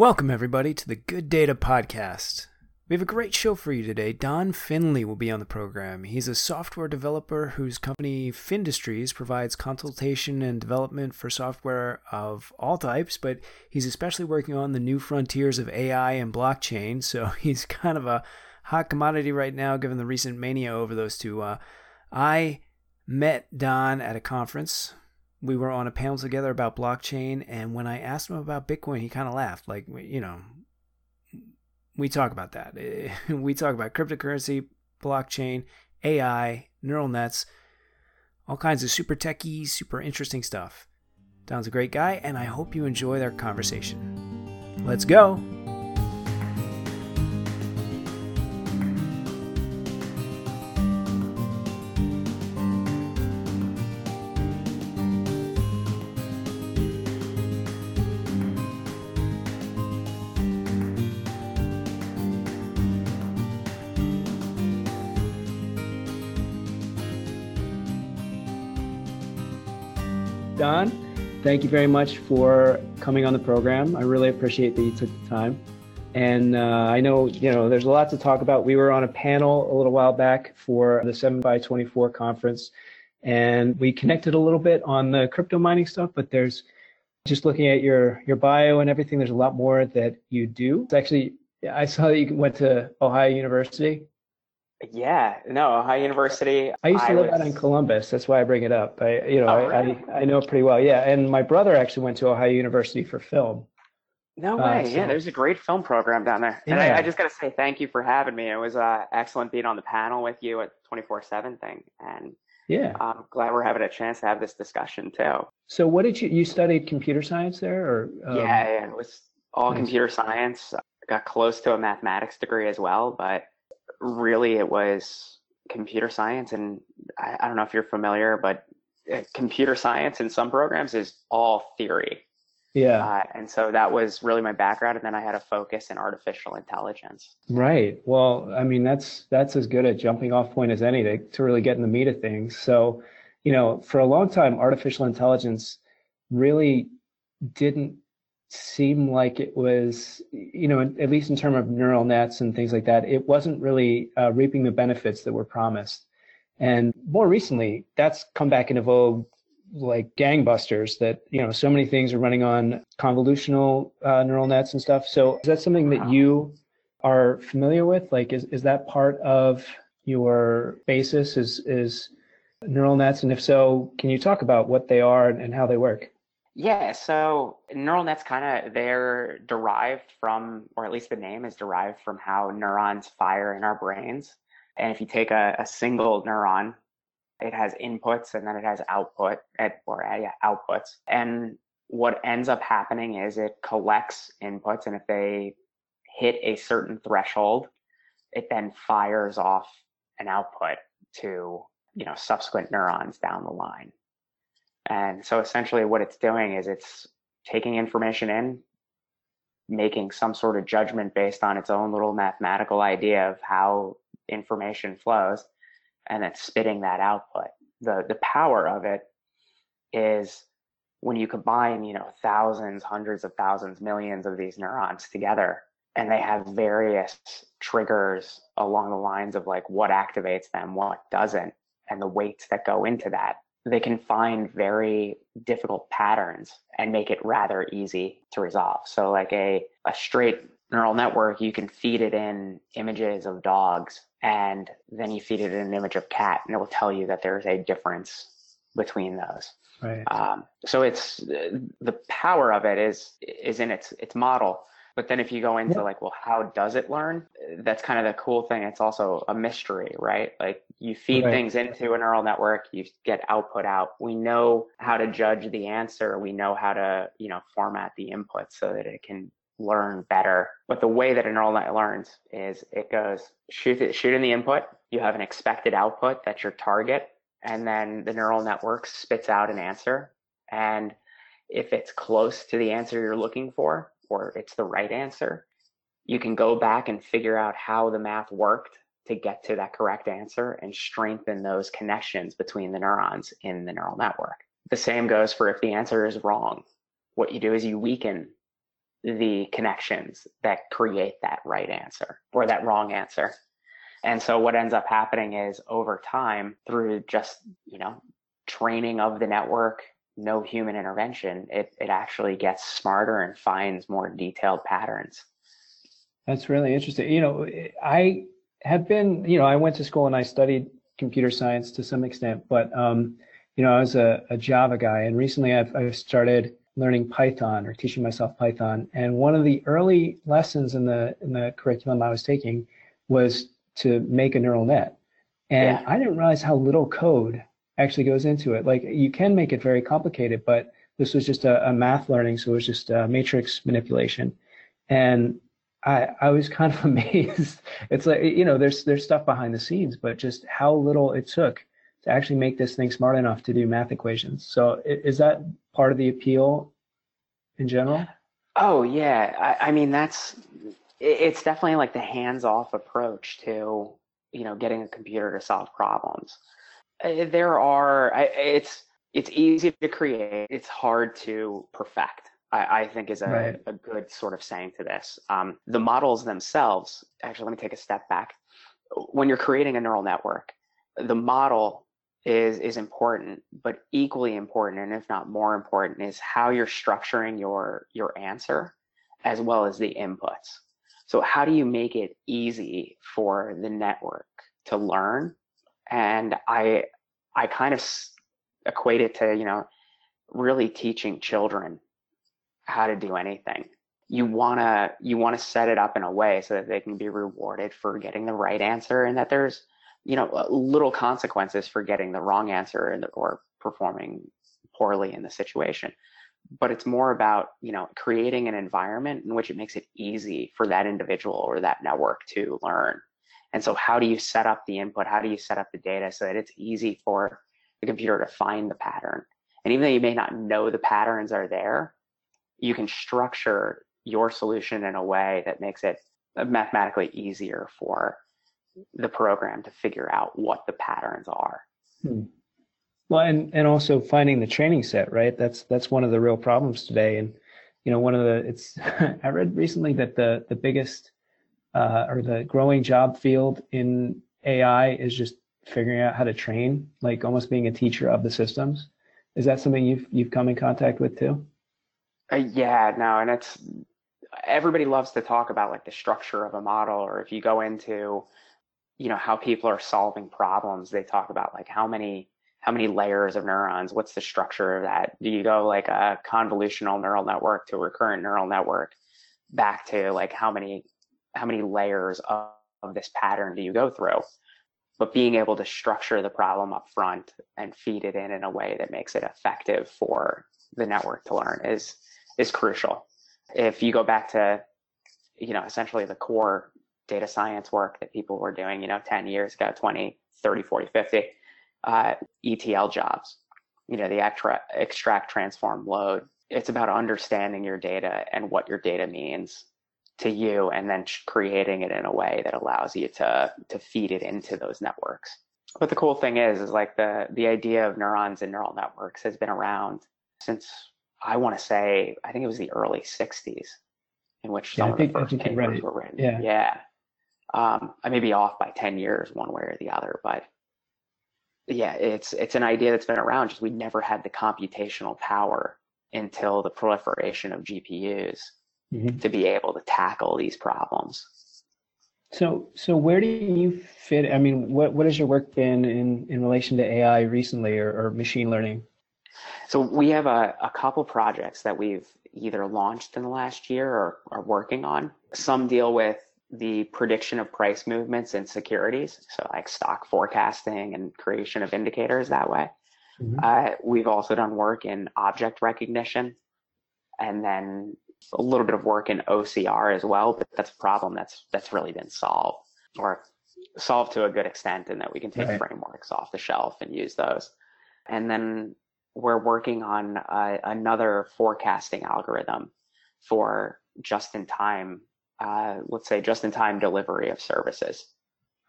Welcome, everybody, to the Good Data Podcast. We have a great show for you today. Don Finley will be on the program. He's a software developer whose company Findustries provides consultation and development for software of all types, but he's especially working on the new frontiers of AI and blockchain. So he's kind of a hot commodity right now, given the recent mania over those two. Uh, I met Don at a conference we were on a panel together about blockchain and when i asked him about bitcoin he kind of laughed like you know we talk about that. We talk about cryptocurrency blockchain ai neural nets all kinds of super techy super interesting stuff. Don's a great guy and i hope you enjoy their conversation. Let's go thank you very much for coming on the program. I really appreciate that you took the time. And uh, I know, you know, there's a lot to talk about. We were on a panel a little while back for the 7 by 24 conference, and we connected a little bit on the crypto mining stuff, but there's just looking at your, your bio and everything, there's a lot more that you do. It's actually, I saw that you went to Ohio University. Yeah, no, Ohio University. I used to I live was... out in Columbus. That's why I bring it up. I, you know, oh, really? I, I know it pretty well. Yeah, and my brother actually went to Ohio University for film. No uh, way. Uh, so... Yeah, there's a great film program down there. Yeah. And I, I just got to say thank you for having me. It was uh, excellent being on the panel with you at 24/7 thing, and yeah, I'm glad we're having a chance to have this discussion too. So, what did you you studied computer science there, or um... yeah, yeah, it was all nice. computer science. I got close to a mathematics degree as well, but really it was computer science. And I, I don't know if you're familiar, but uh, computer science in some programs is all theory. Yeah. Uh, and so that was really my background. And then I had a focus in artificial intelligence. Right. Well, I mean, that's, that's as good a jumping off point as any to, to really get in the meat of things. So, you know, for a long time, artificial intelligence really didn't seem like it was, you know, at least in terms of neural nets and things like that, it wasn't really uh, reaping the benefits that were promised. And more recently, that's come back into vogue like gangbusters that, you know, so many things are running on convolutional uh, neural nets and stuff. So is that something that you are familiar with? Like, is, is that part of your basis is, is neural nets? And if so, can you talk about what they are and how they work? Yeah, so neural nets kind of they're derived from, or at least the name is derived from how neurons fire in our brains. And if you take a, a single neuron, it has inputs and then it has output at, or uh, yeah, outputs. And what ends up happening is it collects inputs, and if they hit a certain threshold, it then fires off an output to you know subsequent neurons down the line. And so essentially what it's doing is it's taking information in, making some sort of judgment based on its own little mathematical idea of how information flows, and then spitting that output. The the power of it is when you combine, you know, thousands, hundreds of thousands, millions of these neurons together, and they have various triggers along the lines of like what activates them, what doesn't, and the weights that go into that they can find very difficult patterns and make it rather easy to resolve. So like a, a straight neural network, you can feed it in images of dogs and then you feed it in an image of cat and it will tell you that there's a difference between those. Right. Um, so it's the power of it is is in its its model, but then if you go into like, well, how does it learn? That's kind of the cool thing. It's also a mystery, right? Like you feed right. things into a neural network, you get output out. We know how to judge the answer. We know how to, you know, format the input so that it can learn better. But the way that a neural net learns is it goes shoot it, shoot in the input. You have an expected output that's your target, and then the neural network spits out an answer. And if it's close to the answer you're looking for, or it's the right answer, you can go back and figure out how the math worked to get to that correct answer and strengthen those connections between the neurons in the neural network. The same goes for if the answer is wrong. What you do is you weaken the connections that create that right answer or that wrong answer. And so what ends up happening is over time through just, you know, training of the network, no human intervention, it, it actually gets smarter and finds more detailed patterns. That's really interesting. You know, I have been, you know, I went to school and I studied computer science to some extent, but, um, you know, I was a, a Java guy and recently I've, I've started learning Python or teaching myself Python. And one of the early lessons in the, in the curriculum I was taking was to make a neural net. And yeah. I didn't realize how little code actually goes into it. Like you can make it very complicated, but this was just a, a math learning, so it was just a matrix manipulation. And I, I was kind of amazed. It's like you know, there's there's stuff behind the scenes, but just how little it took to actually make this thing smart enough to do math equations. So is that part of the appeal in general? Oh yeah, I, I mean that's it's definitely like the hands-off approach to you know getting a computer to solve problems. Uh, there are it's it's easy to create, it's hard to perfect. I, I think is a, right. a good sort of saying to this. Um, the models themselves, actually, let me take a step back. When you're creating a neural network, the model is is important, but equally important, and if not more important, is how you're structuring your your answer as well as the inputs. So how do you make it easy for the network to learn? And I I kind of equate it to you know really teaching children how to do anything. You wanna you wanna set it up in a way so that they can be rewarded for getting the right answer, and that there's you know uh, little consequences for getting the wrong answer or performing poorly in the situation. But it's more about you know creating an environment in which it makes it easy for that individual or that network to learn. And so, how do you set up the input? How do you set up the data so that it's easy for the computer to find the pattern? And even though you may not know the patterns are there, you can structure your solution in a way that makes it mathematically easier for the program to figure out what the patterns are. Hmm. Well, and and also finding the training set, right? That's that's one of the real problems today. And you know, one of the it's I read recently that the the biggest uh, or the growing job field in AI is just figuring out how to train, like almost being a teacher of the systems. Is that something you've you've come in contact with too? Uh, yeah, no, and it's everybody loves to talk about like the structure of a model, or if you go into, you know, how people are solving problems, they talk about like how many how many layers of neurons, what's the structure of that? Do you go like a convolutional neural network to a recurrent neural network, back to like how many how many layers of, of this pattern do you go through? But being able to structure the problem up front and feed it in in a way that makes it effective for the network to learn is is crucial. If you go back to, you know, essentially the core data science work that people were doing, you know, 10 years ago, 20, 30, 40, 50, uh, ETL jobs, you know, the extract, transform, load. It's about understanding your data and what your data means to you and then creating it in a way that allows you to to feed it into those networks but the cool thing is is like the the idea of neurons and neural networks has been around since I want to say, I think it was the early 60s in which some yeah, of think, the first papers right. were written. Yeah. yeah. Um, I may be off by 10 years one way or the other, but yeah, it's, it's an idea that's been around. Just we never had the computational power until the proliferation of GPUs mm-hmm. to be able to tackle these problems. So, so where do you fit? I mean, what, what has your work been in, in relation to AI recently or, or machine learning? So we have a, a couple projects that we've either launched in the last year or are working on. Some deal with the prediction of price movements in securities, so like stock forecasting and creation of indicators that way. Mm-hmm. Uh, we've also done work in object recognition and then a little bit of work in OCR as well, but that's a problem that's that's really been solved or solved to a good extent in that we can take right. frameworks off the shelf and use those. And then we're working on uh, another forecasting algorithm for just in time, uh, let's say just in time delivery of services.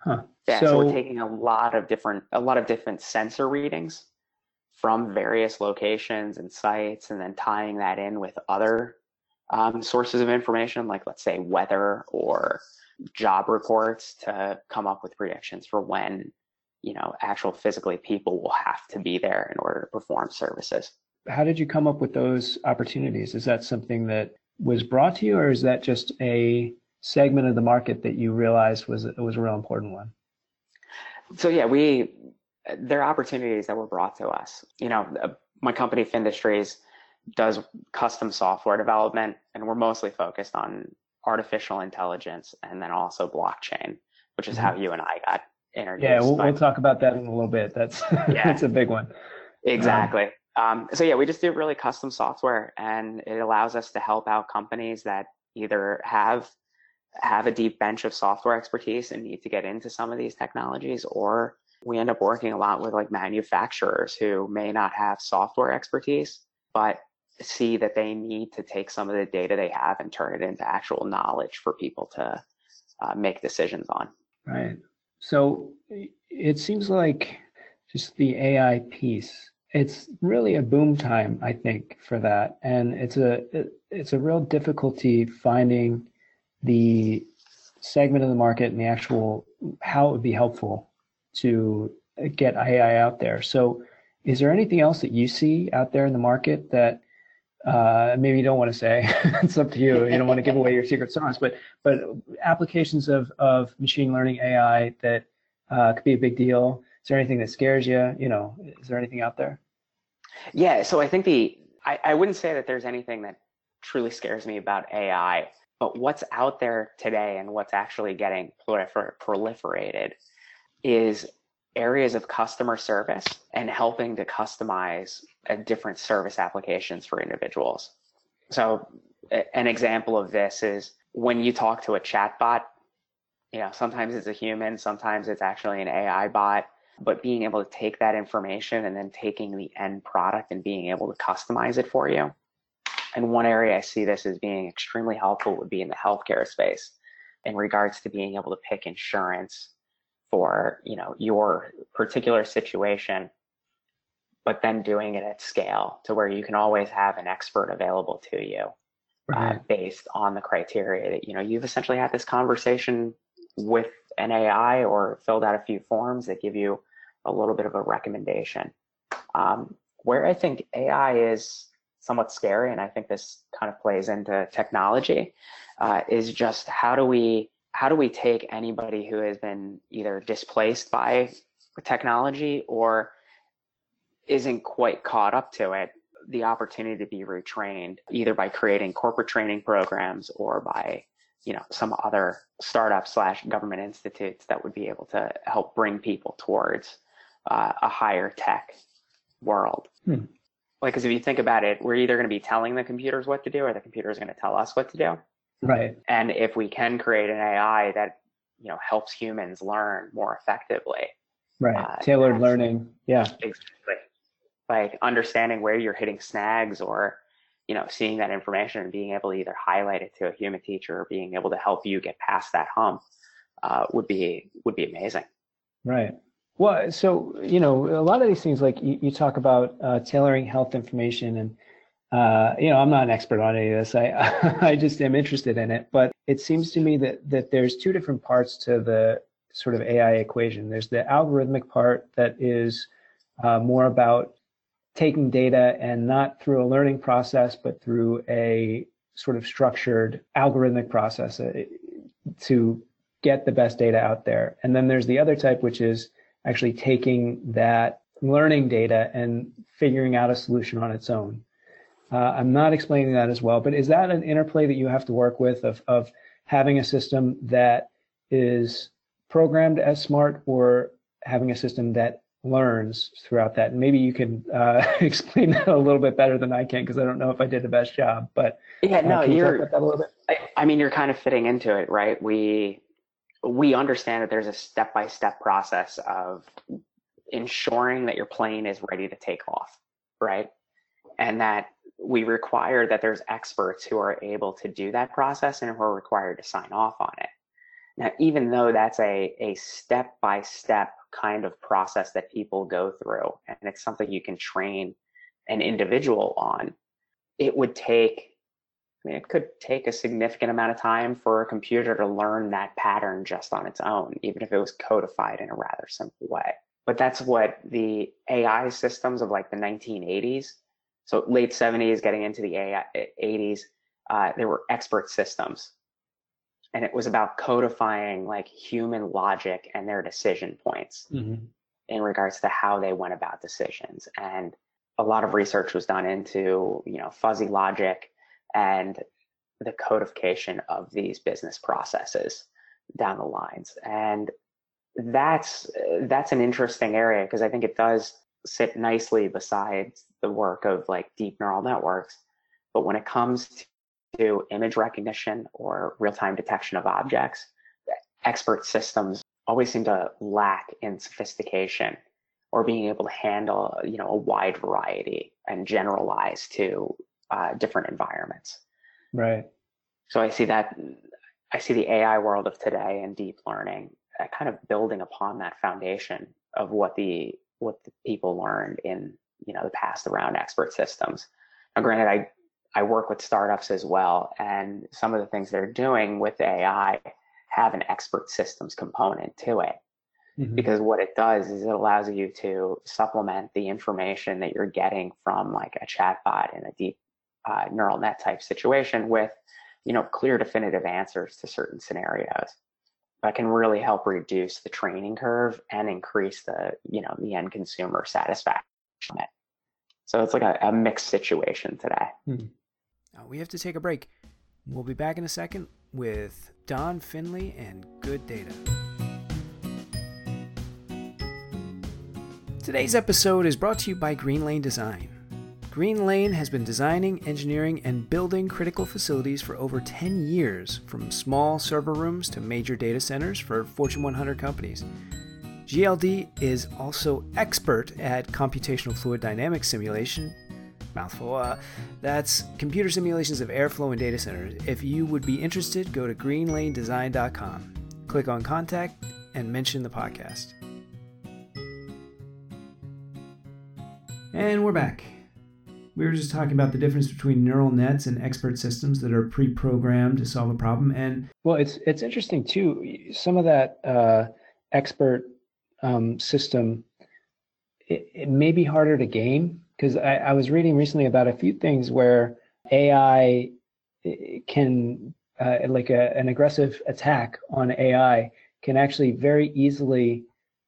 Huh. Yeah, so, so we're taking a lot of different a lot of different sensor readings from various locations and sites, and then tying that in with other um, sources of information, like let's say weather or job reports, to come up with predictions for when you know actual physically people will have to be there in order to perform services. How did you come up with those opportunities? Is that something that was brought to you, or is that just a segment of the market that you realized was was a real important one? So yeah, we there are opportunities that were brought to us. You know, uh, my company Findustries does custom software development, and we're mostly focused on artificial intelligence and then also blockchain, which is mm-hmm. how you and I got introduced. Yeah, we'll, we'll, talk about that in a little bit. That's yeah. that's a big one. Exactly. Um, so yeah, we just do really custom software, and it allows us to help out companies that either have have a deep bench of software expertise and need to get into some of these technologies, or we end up working a lot with like manufacturers who may not have software expertise, but see that they need to take some of the data they have and turn it into actual knowledge for people to uh, make decisions on. Right. So it seems like just the AI piece it's really a boom time, I think, for that, and it's a it, it's a real difficulty finding the segment of the market and the actual how it would be helpful to get AI out there. So, is there anything else that you see out there in the market that uh, maybe you don't want to say? it's up to you. You don't want to give away your secret sauce, but but applications of of machine learning AI that uh, could be a big deal is there anything that scares you? You know, is there anything out there? Yeah, so I think the I, I wouldn't say that there's anything that truly scares me about AI, but what's out there today and what's actually getting prolifer- proliferated is areas of customer service and helping to customize different service applications for individuals. So, an example of this is when you talk to a chatbot, you know, sometimes it's a human, sometimes it's actually an AI bot but being able to take that information and then taking the end product and being able to customize it for you. And one area I see this as being extremely helpful would be in the healthcare space in regards to being able to pick insurance for, you know, your particular situation, but then doing it at scale to where you can always have an expert available to you uh, right. uh, based on the criteria that, you know, you've essentially had this conversation with an AI or filled out a few forms that give you a little bit of a recommendation. Um, where I think AI is somewhat scary, and I think this kind of plays into technology, uh, is just how do we how do we take anybody who has been either displaced by technology or isn't quite caught up to it the opportunity to be retrained either by creating corporate training programs or by you know some other startup slash government institutes that would be able to help bring people towards uh, a higher tech world. Hmm. Like, because if you think about it, we're either going to be telling the computers what to do, or the computer is going to tell us what to do. Right. And if we can create an AI that you know helps humans learn more effectively, right? Uh, Tailored learning. Yeah. Exactly. Like understanding where you're hitting snags, or you know, seeing that information and being able to either highlight it to a human teacher or being able to help you get past that hump uh, would be would be amazing. Right. Well, so you know, a lot of these things, like you, you talk about uh, tailoring health information, and uh, you know, I'm not an expert on any of this. I I just am interested in it, but it seems to me that that there's two different parts to the sort of AI equation. There's the algorithmic part that is uh, more about taking data and not through a learning process, but through a sort of structured algorithmic process uh, to get the best data out there. And then there's the other type, which is actually taking that learning data and figuring out a solution on its own. Uh, I'm not explaining that as well, but is that an interplay that you have to work with of, of having a system that is programmed as smart or having a system that learns throughout that? And maybe you can uh, explain that a little bit better than I can because I don't know if I did the best job. But yeah, uh, no, you're. You I, I mean, you're kind of fitting into it, right? We we understand that there's a step by step process of ensuring that your plane is ready to take off, right? And that we require that there's experts who are able to do that process and who are required to sign off on it. Now, even though that's a, a step by step kind of process that people go through, and it's something you can train an individual on, it would take I mean, it could take a significant amount of time for a computer to learn that pattern just on its own, even if it was codified in a rather simple way. But that's what the AI systems of like the 1980s, so late 70s, getting into the AI, 80s, uh, there were expert systems. And it was about codifying like human logic and their decision points mm-hmm. in regards to how they went about decisions. And a lot of research was done into, you know, fuzzy logic and the codification of these business processes down the lines. And that's that's an interesting area because I think it does sit nicely beside the work of like deep neural networks. But when it comes to image recognition or real-time detection of objects, expert systems always seem to lack in sophistication or being able to handle you know a wide variety and generalize to uh, different environments. Right. So I see that I see the AI world of today and deep learning uh, kind of building upon that foundation of what the what the people learned in you know the past around expert systems. Now, granted, I I work with startups as well, and some of the things they're doing with AI have an expert systems component to it. Mm-hmm. Because what it does is it allows you to supplement the information that you're getting from like a chatbot in a deep uh, neural net type situation with, you know, clear definitive answers to certain scenarios that can really help reduce the training curve and increase the, you know, the end consumer satisfaction. So it's like a, a mixed situation today. Hmm. Now we have to take a break. We'll be back in a second with Don Finley and Good Data. Today's episode is brought to you by Green Lane Design. Green Lane has been designing, engineering, and building critical facilities for over 10 years, from small server rooms to major data centers for Fortune 100 companies. GLD is also expert at computational fluid dynamics simulation. Mouthful. Uh, that's computer simulations of airflow in data centers. If you would be interested, go to greenlanedesign.com. Click on contact and mention the podcast. And we're back we were just talking about the difference between neural nets and expert systems that are pre-programmed to solve a problem and well it's it's interesting too some of that uh, expert um, system it, it, may be harder to game because I, I, was reading recently about a few things where ai can uh, like a, an aggressive attack on ai can actually very easily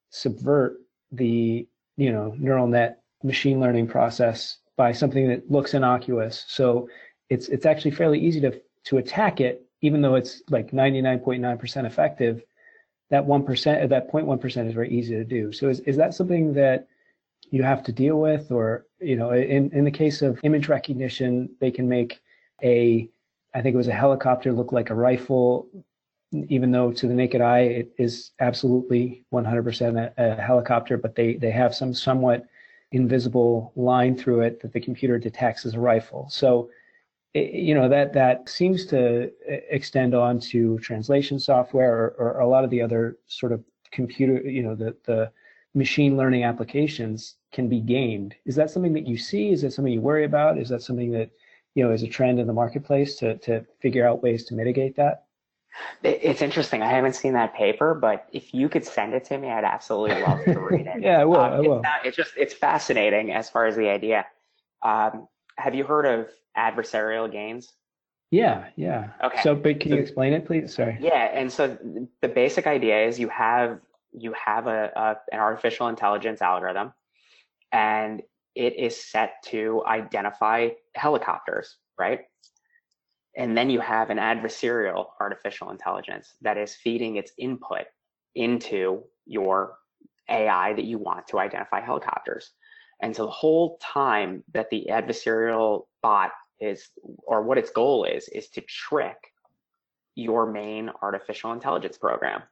subvert the you know neural net machine learning process by something that looks innocuous. So it's it's actually fairly easy to to attack it, even though it's like 99.9% effective. That one percent, that 0.1 percent, is very easy to do. So is is that something that you have to deal with, or you know, in in the case of image recognition, they can make a I think it was a helicopter look like a rifle, even though to the naked eye it is absolutely 100% a, a helicopter. But they they have some somewhat invisible line through it that the computer detects as a rifle. So, you know, that, that seems to extend on to translation software or, or a lot of the other sort of computer, you know, the, the machine learning applications can be gamed. Is that something that you see? Is that something you worry about? Is that something that, you know, is a trend in the marketplace to, to figure out ways to mitigate that? It's interesting. I haven't seen that paper, but if you could send it to me, I'd absolutely love to read it. yeah, I will. Um, I will. It's, not, it's, just it's fascinating as far as the idea. Um, have you heard of adversarial GANs? Yeah, yeah. Okay. So, but can so, you explain it, please? Sorry. Yeah, and so the basic idea is you have you have a, a an artificial intelligence algorithm, and it is set to identify helicopters, right? And then you have an adversarial artificial intelligence that is feeding its input into your AI that you want to identify helicopters. And so the whole time that the adversarial bot is, or what its goal is, is to trick your main artificial intelligence program.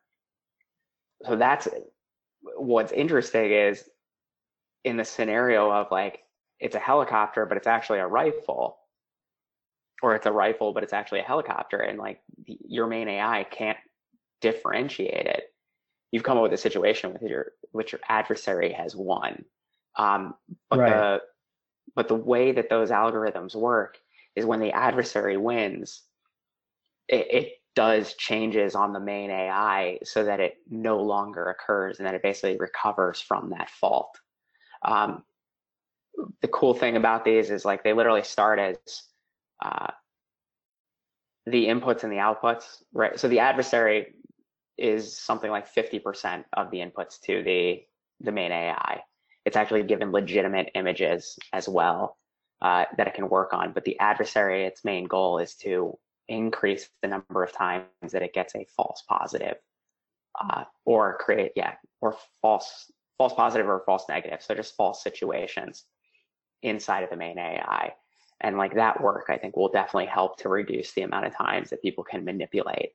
So that's what's interesting is in the scenario of like, it's a helicopter, but it's actually a rifle or it's a rifle, but it's actually a helicopter, and like the, your main AI can't differentiate it. You've come up with a situation with your which your adversary has won. Um, but right. the but the way that those algorithms work is when the adversary wins, it, it does changes on the main AI so that it no longer occurs and that it basically recovers from that fault. Um, the cool thing about these is like they literally start as uh, the inputs and the outputs, right? So the adversary is something like 50% of the inputs to the, the main AI. It's actually given legitimate images as well uh, that it can work on. But the adversary, its main goal is to increase the number of times that it gets a false positive uh, or create, yeah, or false, false positive or false negative. So just false situations inside of the main AI. And like that work, I think will definitely help to reduce the amount of times that people can manipulate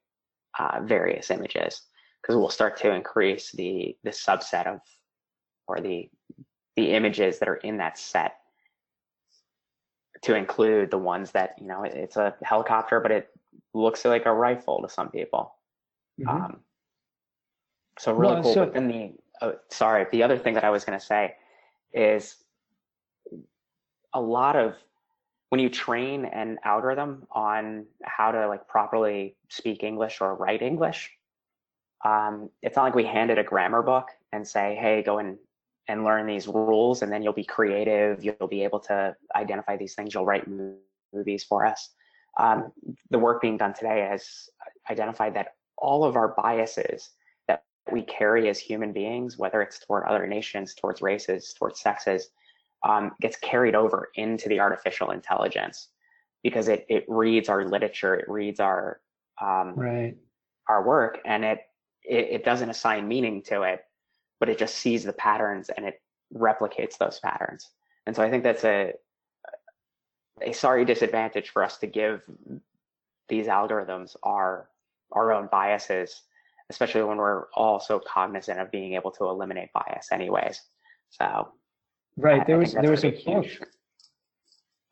uh, various images because we'll start to increase the the subset of or the the images that are in that set to include the ones that you know it's a helicopter but it looks like a rifle to some people mm-hmm. um, so really well, cool so, but then the oh, sorry. The other thing that i was going to say is a lot of when you train an algorithm on how to like properly speak english or write english um, it's not like we handed a grammar book and say hey go and and learn these rules and then you'll be creative. You'll be able to identify these things. You'll write movies for us. Um, the work being done today has identified that all of our biases we carry as human beings whether it's toward other nations towards races towards sexes um, gets carried over into the artificial intelligence because it, it reads our literature it reads our um, right our work and it, it it doesn't assign meaning to it but it just sees the patterns and it replicates those patterns. And so I think that's a a sorry disadvantage for us to give these algorithms our our own biases, especially when we're all so cognizant of being able to eliminate bias anyways. So right, I, there was there was a book.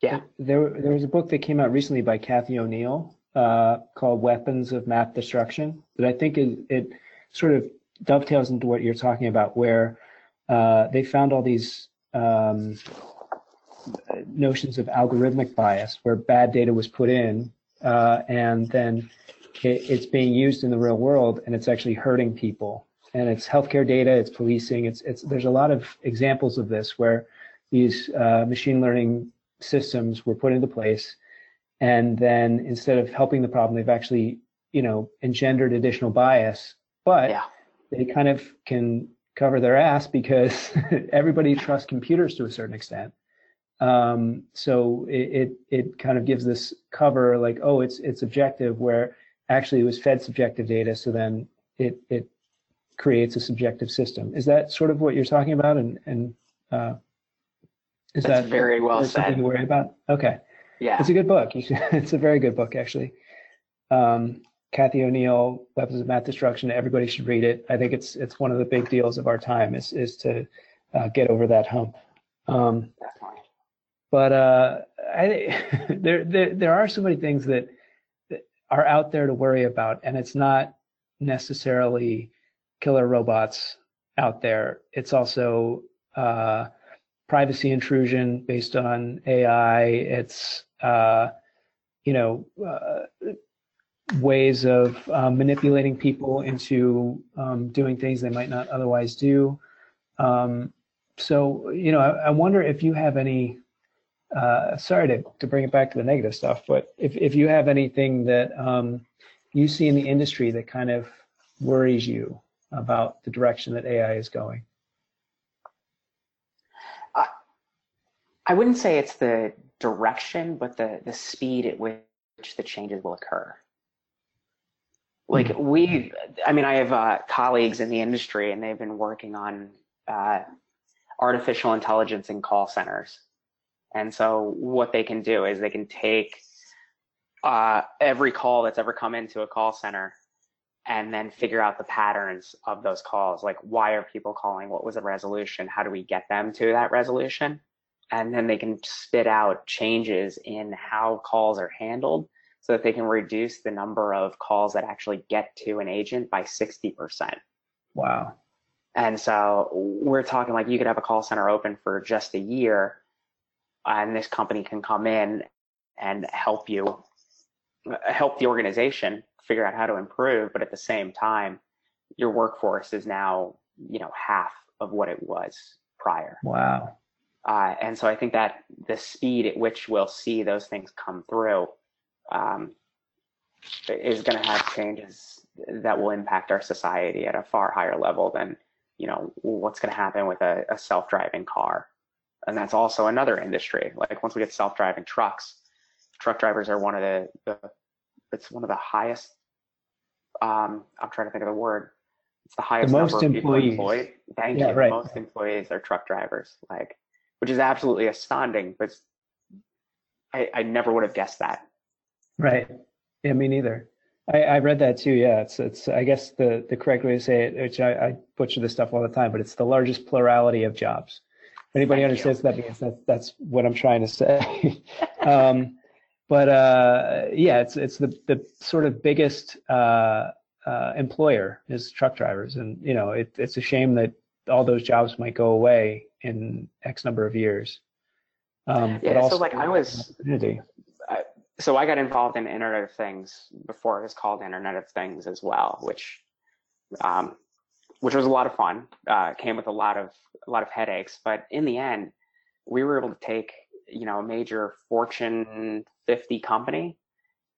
Yeah. There there was a book that came out recently by Cathy O'Neil uh, called Weapons of Math Destruction that I think is it sort of dovetails into what you're talking about, where uh, they found all these um, notions of algorithmic bias, where bad data was put in, uh, and then it, it's being used in the real world, and it's actually hurting people. And it's healthcare data, it's policing, it's it's. There's a lot of examples of this where these uh, machine learning systems were put into place, and then instead of helping the problem, they've actually you know engendered additional bias. But yeah they kind of can cover their ass because everybody trusts computers to a certain extent. Um, so it, it, it kind of gives this cover like, oh, it's it's objective, where actually it was fed subjective data. So then it it creates a subjective system. Is that sort of what you're talking about? And and uh, is That's that very well said? Something to worry about? Okay. Yeah, it's a good book. it's a very good book, actually. Um, Cathy O'Neil, Weapons of Math Destruction. Everybody should read it. I think it's it's one of the big deals of our time is is to uh, get over that hump. Um, but uh, I, there, there there are so many things that are out there to worry about, and it's not necessarily killer robots out there. It's also uh, privacy intrusion based on AI. It's uh, you know uh, ways of um, manipulating people into um, doing things they might not otherwise do. Um, so, you know, I, I, wonder if you have any. Uh, sorry to, to bring it back to the negative stuff, but if, if you have anything that um, you see in the industry that kind of worries you about the direction that AI is going. I, I wouldn't say it's the direction, but the, the speed at which the changes will occur like hmm. we i mean i have uh, colleagues in the industry and they've been working on uh, artificial intelligence in call centers and so what they can do is they can take uh, every call that's ever come into a call center and then figure out the patterns of those calls like why are people calling what was the resolution how do we get them to that resolution and then they can spit out changes in how calls are handled so that they can reduce the number of calls that actually get to an agent by 60%. Wow. And so we're talking like you could have a call center open for just a year and this company can come in and help you help the organization figure out how to improve but at the same time your workforce is now you know half of what it was prior. Wow. Uh, and so i think that the speed at which we'll see those things come through um, is going to have changes that will impact our society at a far higher level than you know what's going to happen with a, a self-driving car and that's also another industry like once we get self-driving trucks truck drivers are one of the, the it's one of the highest um, i'm trying to think of the word it's the highest the most number of employees. employed thank Yeah, you right. most employees are truck drivers like which is absolutely astounding but I, I never would have guessed that Right. Yeah, me neither. I, I read that too. Yeah, it's it's. I guess the the correct way to say it, which I, I butcher this stuff all the time, but it's the largest plurality of jobs. Anybody Thank understands that means that that's what I'm trying to say. um, but uh, yeah, it's it's the the sort of biggest uh, uh, employer is truck drivers, and you know it, it's a shame that all those jobs might go away in X number of years. Um, Yeah, so, like, I was- so I got involved in Internet of Things before it was called Internet of Things as well, which um, which was a lot of fun. Uh, came with a lot of a lot of headaches, but in the end, we were able to take you know a major Fortune 50 company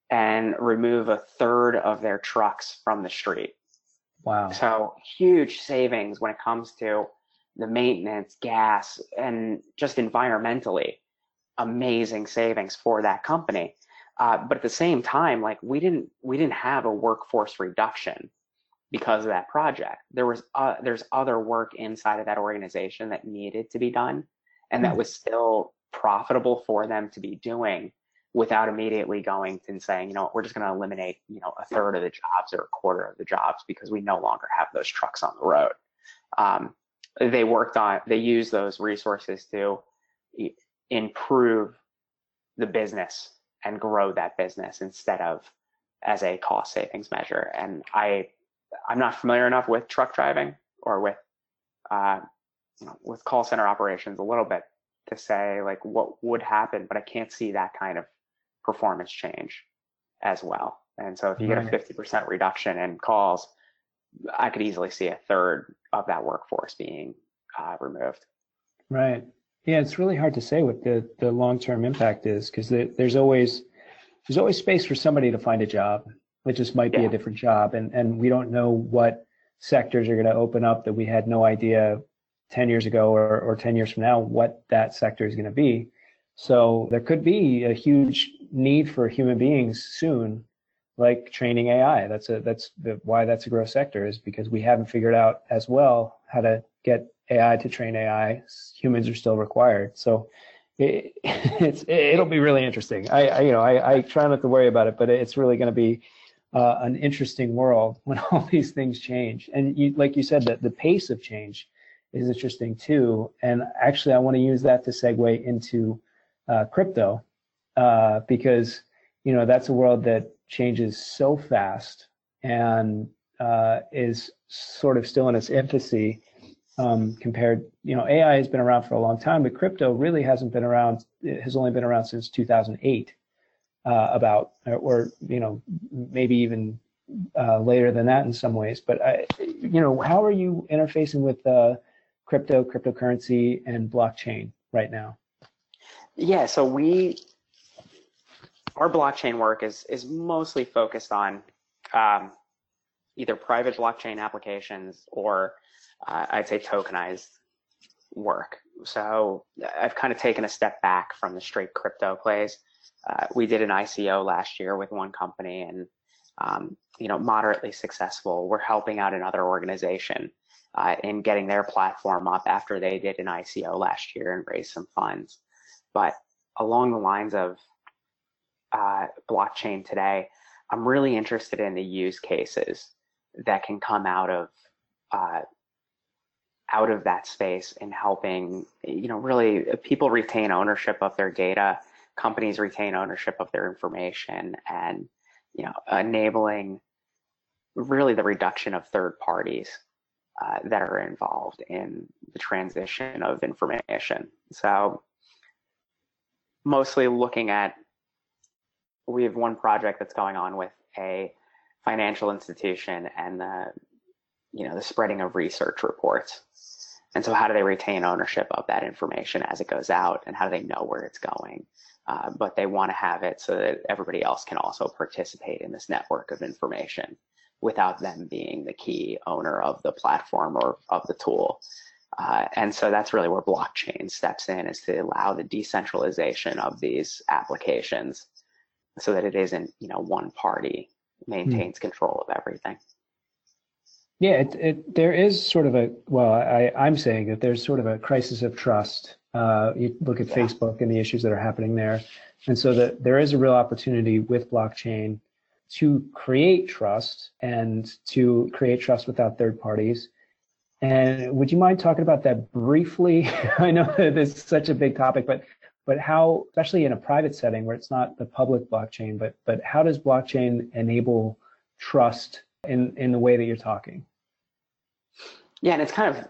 and remove a third of their trucks from the street. Wow. So huge savings when it comes to the maintenance, gas, and just environmentally amazing savings for that company. Uh, but at the same time, like we didn't we didn't have a workforce reduction because of that project. There was uh, there's other work inside of that organization that needed to be done, and that Hmm. was still profitable for them to be doing without immediately going and saying, you know, we're just going to eliminate, you know, a third of the jobs or a quarter of the jobs because we no longer have those trucks on the road. Um, they worked on, they used those resources to improve the business and grow that business instead of as a cost savings measure. And I, I'm not familiar enough with truck driving or with, uh, you know, with call center operations a little bit to say like what would happen, but I can't see that kind of performance change as well. And so if you get a 50% reduction in calls, I could easily see a third of that workforce being uh, removed. Right. Yeah, it's really hard to say what the, the long term impact is because there's always there's always space for somebody to find a job. It just might be Yeah. a different job, and and we don't know what sectors are going to open up that we had no idea 10 years ago or, or 10 years from now what that sector is going to be. So there could be a huge need for human beings soon, like training AI. That's a that's the, why that's a growth sector is because we haven't figured out as well how to get AI to train AI. Humans are still required. So it, it's it'll be really interesting. I, I you know I, I try not to worry about it, but it's really going to be uh, an interesting world when all these things change. And you, like you said, that the pace of change is interesting too. And actually, I want to use that to segue into uh, crypto uh, because you know that's a world that changes so fast and uh, is sort of still in its infancy um, compared. You know, AI has been around for a long time, but crypto really hasn't been around. It has only been around since 2008. Uh, about or you know maybe even uh, later than that in some ways. But I, you know, how are you interfacing with uh, crypto, cryptocurrency, and blockchain right now? Yeah, so we our blockchain work is is mostly focused on um, either private blockchain applications or uh, I'd say tokenized work. So I've kind of taken a step back from the straight crypto plays. Uh, we did an ICO last year with one company and um, you know moderately successful. We're helping out another organization uh, in getting their platform up after they did an ICO last year and raised some funds. But along the lines of uh, blockchain today, I'm really interested in the use cases that can come out of uh, out of that space in helping, you know, really people retain ownership of their data, companies retain ownership of their information, and you know, enabling really the reduction of third parties uh, that are involved in the transition of information. So mostly looking at we have one project that's going on with a financial institution and the you know the spreading of research reports and so how do they retain ownership of that information as it goes out and how do they know where it's going uh, but they want to have it so that everybody else can also participate in this network of information without them being the key owner of the platform or of the tool uh, and so that's really where blockchain steps in is to allow the decentralization of these applications so that it isn't you know one party maintains mm. control of everything. Yeah, it, it, there is sort of a well, I, I'm saying that there's sort of a crisis of trust. Uh, you look at yeah. Facebook and the issues that are happening there, and so that there is a real opportunity with blockchain to create trust and to create trust without third parties. And would you mind talking about that briefly? I know that it's such a big topic, but but how, especially in a private setting where it's not the public blockchain, but but how does blockchain enable trust in in the way that you're talking? Yeah, and it's kind of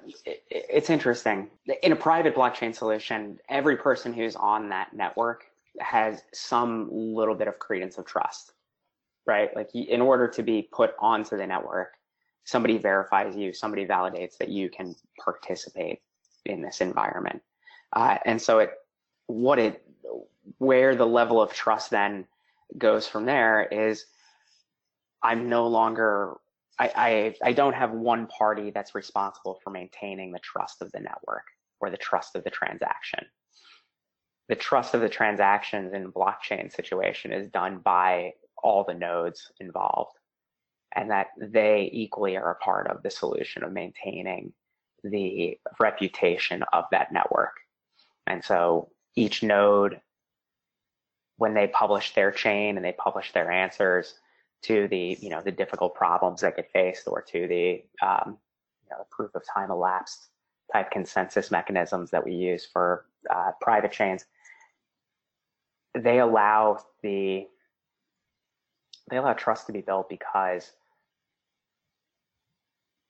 it's interesting. In a private blockchain solution, every person who's on that network has some little bit of credence of trust, right? Like in order to be put onto the network, somebody verifies you, somebody validates that you can participate in this environment. Uh, and so it what it where the level of trust then goes from there is I'm no longer I, I don't have one party that's responsible for maintaining the trust of the network or the trust of the transaction. The trust of the transactions in blockchain situation is done by all the nodes involved and that they equally are a part of the solution of maintaining the reputation of that network. And so each node when they publish their chain and they publish their answers to the you know the difficult problems that get faced or to the um, you know, proof of time elapsed type consensus mechanisms that we use for uh, private chains they allow the they allow trust to be built because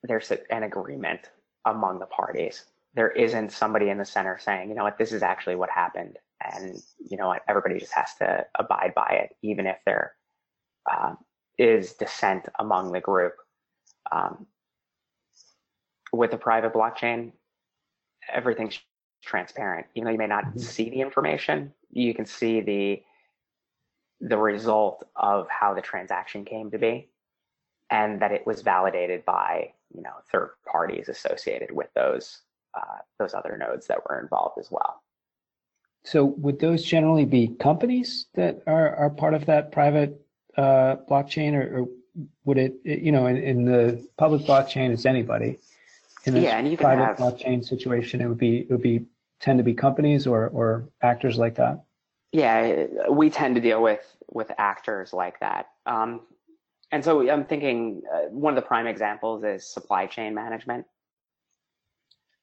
there's an agreement among the parties. There isn't somebody in the center saying, you know what, this is actually what happened. And, you know what, everybody just has to abide by it, even if there uh, is dissent among the group. Um, with a private blockchain, everything's transparent. Even though you may not mm-hmm. see the information, you can see the the result of how the transaction came to be and that it was validated by you know third parties associated with those uh, those other nodes that were involved as well. So would those generally be companies that are, are part of that private uh, blockchain or, or, would it, you know, in, in, the public blockchain, it's anybody. In a yeah, and you private have, blockchain situation, it would be, it would be tend to be companies or, or actors like that. Yeah, we tend to deal with, with actors like that. Um, and so I'm thinking uh, one of the prime examples is supply chain management.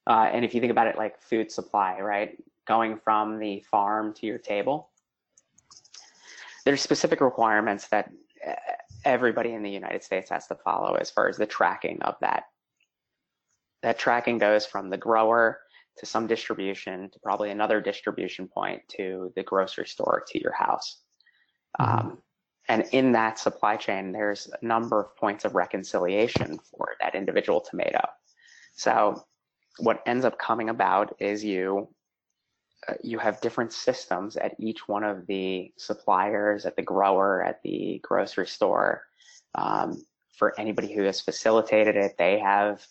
Uh, and if you think about it like food supply, right, going from the farm to your table, there's specific requirements that uh, everybody in the United States has to follow as far as the tracking of that. That tracking goes from the grower to some distribution to probably another distribution point to the grocery store to your house. Mm-hmm. Um, and in that supply chain, there's a number of points of reconciliation for that individual tomato. So what ends up coming about is you you have different systems at each one of the suppliers, at the grower, at the grocery store. Um, for anybody who has facilitated it, they have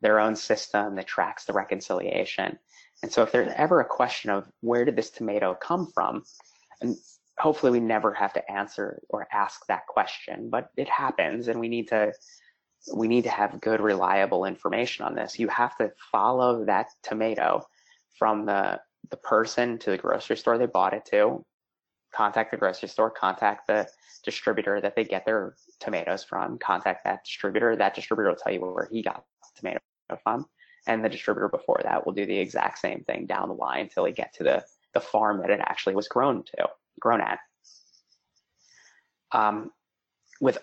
their own system that tracks the reconciliation. And so if there's ever a question of where did this tomato come from, and hopefully we never have to answer or ask that question, but it happens and we need to we need to have good, reliable information on this. You have to follow that tomato from the, the person to the grocery store they bought it to, contact the grocery store, contact the distributor that they get their tomatoes from, contact that distributor. That distributor will tell you where he got the tomato from. And the distributor before that will do the exact same thing down the line until they get to the, the farm that it actually was grown to, grown at. Um, with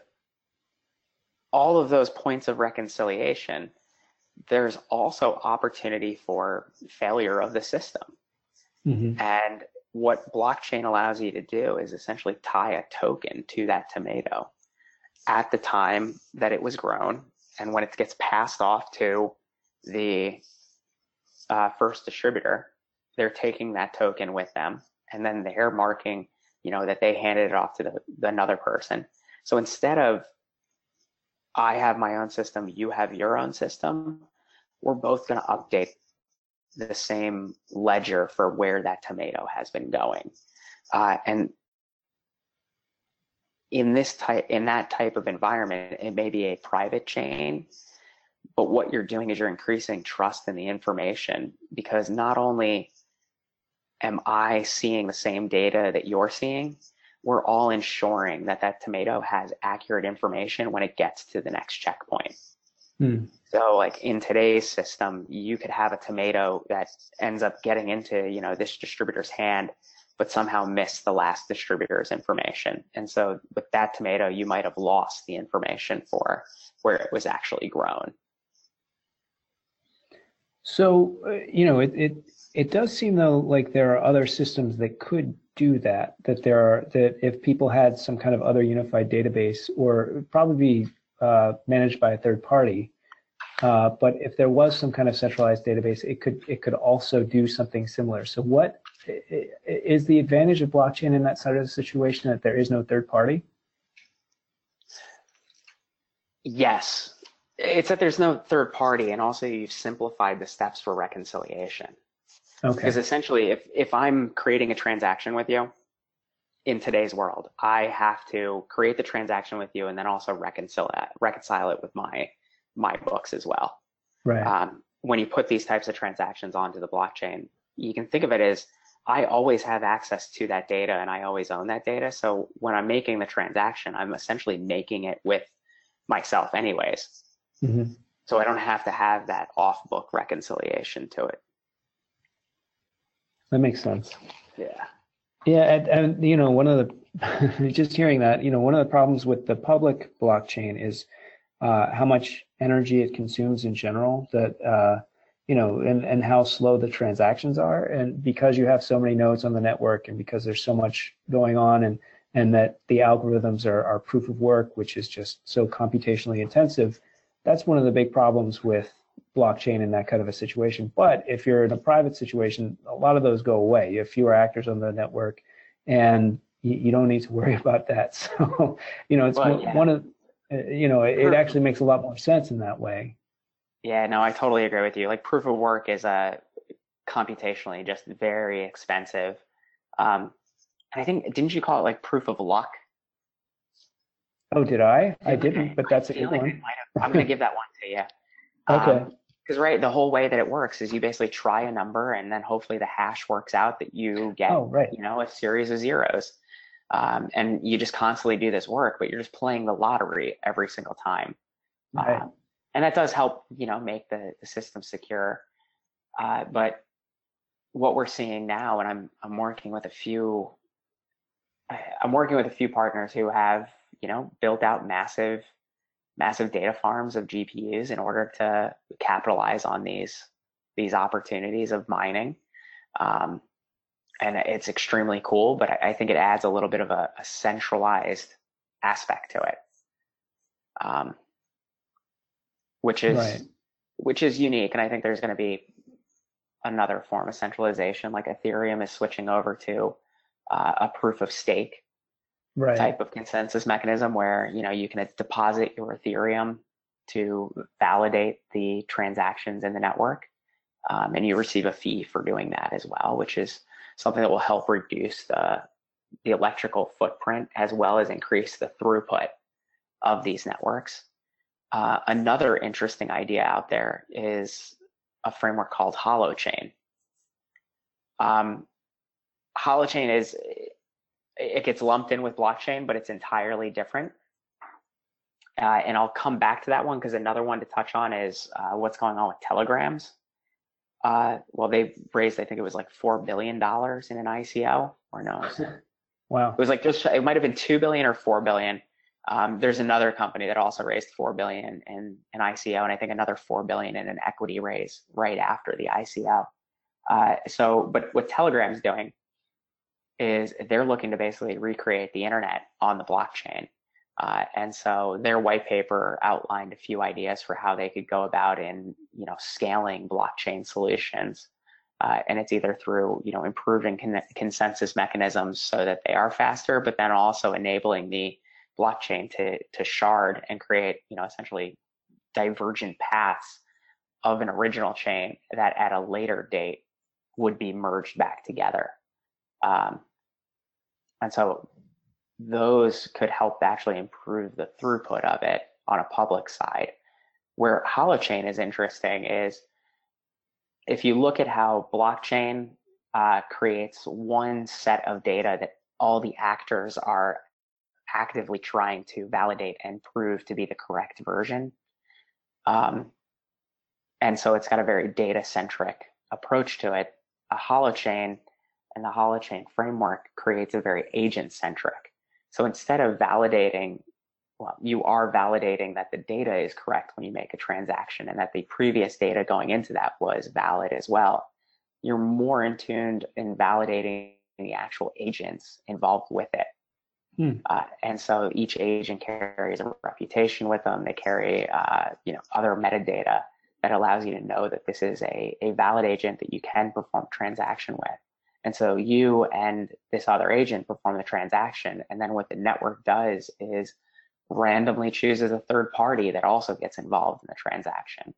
all of those points of reconciliation, there's also opportunity for failure of the system. Mm-hmm. And what blockchain allows you to do is essentially tie a token to that tomato at the time that it was grown. And when it gets passed off to the uh, first distributor, they're taking that token with them and then they're marking, you know, that they handed it off to the, the another person. So instead of I have my own system, you have your own system, we're both going to update the same ledger for where that tomato has been going. Uh, and in this type, in that type of environment, it may be a private chain, but what you're doing is you're increasing trust in the information because not only am I seeing the same data that you're seeing, we're all ensuring that that tomato has accurate information when it gets to the next checkpoint. Hmm. So like in today's system, you could have a tomato that ends up getting into, you know, this distributor's hand, but somehow miss the last distributor's information. And so with that tomato, you might have lost the information for where it was actually grown. So, uh, you know, it, it, it does seem though like there are other systems that could do that, that there are, that if people had some kind of other unified database or probably be uh, managed by a third party, uh, but if there was some kind of centralized database, it could it could also do something similar. So what is the advantage of blockchain in that side of the situation that there is no third party? Yes, it's that there's no third party, and also you've simplified the steps for reconciliation. Okay. Because essentially, if if I'm creating a transaction with you in today's world, I have to create the transaction with you and then also reconcile it, reconcile it with my my books as well. Right. Um, when you put these types of transactions onto the blockchain, you can think of it as I always have access to that data and I always own that data. So when I'm making the transaction, I'm essentially making it with myself anyways. Mm-hmm. So I don't have to have that off book reconciliation to it. That makes sense. Yeah. Yeah. And, and you know, one of the, just hearing that, you know, one of the problems with the public blockchain is uh, how much energy it consumes in general that uh, you know and, and how slow the transactions are. And because you have so many nodes on the network and because there's so much going on and and that the algorithms are, are proof of work which is just so computationally intensive that's one of the big problems with blockchain in that kind of a situation. But if you're in a private situation a lot of those go away. You have fewer actors on the network and you, you don't need to worry about that. So you know it's well, yeah. one of you know, it, it actually makes a lot more sense in that way. Yeah, no, I totally agree with you. Like proof of work is a uh, computationally just very expensive. Um, and I think didn't you call it like proof of luck? Oh, did I? I didn't, but that's a good like one. I'm going to give that one to you. Okay. Because um, right, the whole way that it works is you basically try a number, and then hopefully the hash works out that you get, oh, right. you know, a series of zeros. Um, and you just constantly do this work, but you're just playing the lottery every single time. Right. Uh, and that does help, you know, make the, the system secure. Uh, but what we're seeing now, and I'm I'm working with a few, I'm working with a few partners who have, you know, built out massive, massive data farms of GPUs in order to capitalize on these these opportunities of mining. Um, and it's extremely cool. But I, I think it adds a little bit of a, a centralized aspect to it, um, which is right. which is unique. And I think there's going to be another form of centralization, like Ethereum is switching over to uh, a proof of stake right. type of consensus mechanism, where you know you can deposit your Ethereum to validate the transactions in the network. Um, and you receive a fee for doing that as well, which is something that will help reduce the, the electrical footprint as well as increase the throughput of these networks. Uh, another interesting idea out there is a framework called Holochain. Um, Holochain is, it gets lumped in with blockchain, but it's entirely different. Uh, and I'll come back to that one because another one to touch on is uh, what's going on with Telegram's. Uh, well, they raised, I think it was like four billion dollars in an ICO, or no? wow. It was like just it might have been two billion or four billion. Um, there's another company that also raised four billion in an ICO, and I think another four billion in an equity raise right after the ICO. Uh, so, but what Telegram's doing is they're looking to basically recreate the internet on the blockchain. Uh, and so their white paper outlined a few ideas for how they could go about in, you know, scaling blockchain solutions. Uh, and it's either through, you know, improving con- consensus mechanisms so that they are faster, but then also enabling the blockchain to to shard and create, you know, essentially divergent paths of an original chain that at a later date would be merged back together. Um, and so those could help actually improve the throughput of it on a public side. Where Holochain is interesting is if you look at how blockchain uh, creates one set of data that all the actors are actively trying to validate and prove to be the correct version. Um, and so it's got a very data centric approach to it. A holochain and the holochain framework creates a very agent centric. So instead of validating, well, you are validating that the data is correct when you make a transaction and that the previous data going into that was valid as well. You're more in tuned in validating the actual agents involved with it. Hmm. Uh, and so each agent carries a reputation with them. They carry, uh, you know, other metadata that allows you to know that this is a, a valid agent that you can perform transaction with. And so you and this other agent perform the transaction. And then what the network does is randomly chooses a third party that also gets involved in the transaction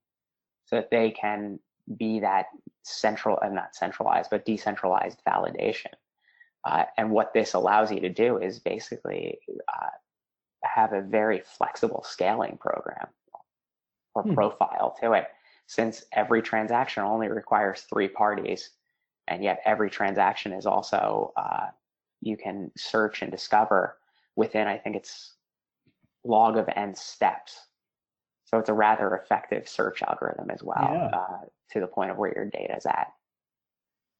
so that they can be that central and uh, not centralized, but decentralized validation. Uh, and what this allows you to do is basically uh, have a very flexible scaling program or hmm. profile to it, since every transaction only requires three parties and yet every transaction is also uh, you can search and discover within i think it's log of n steps so it's a rather effective search algorithm as well yeah. uh, to the point of where your data is at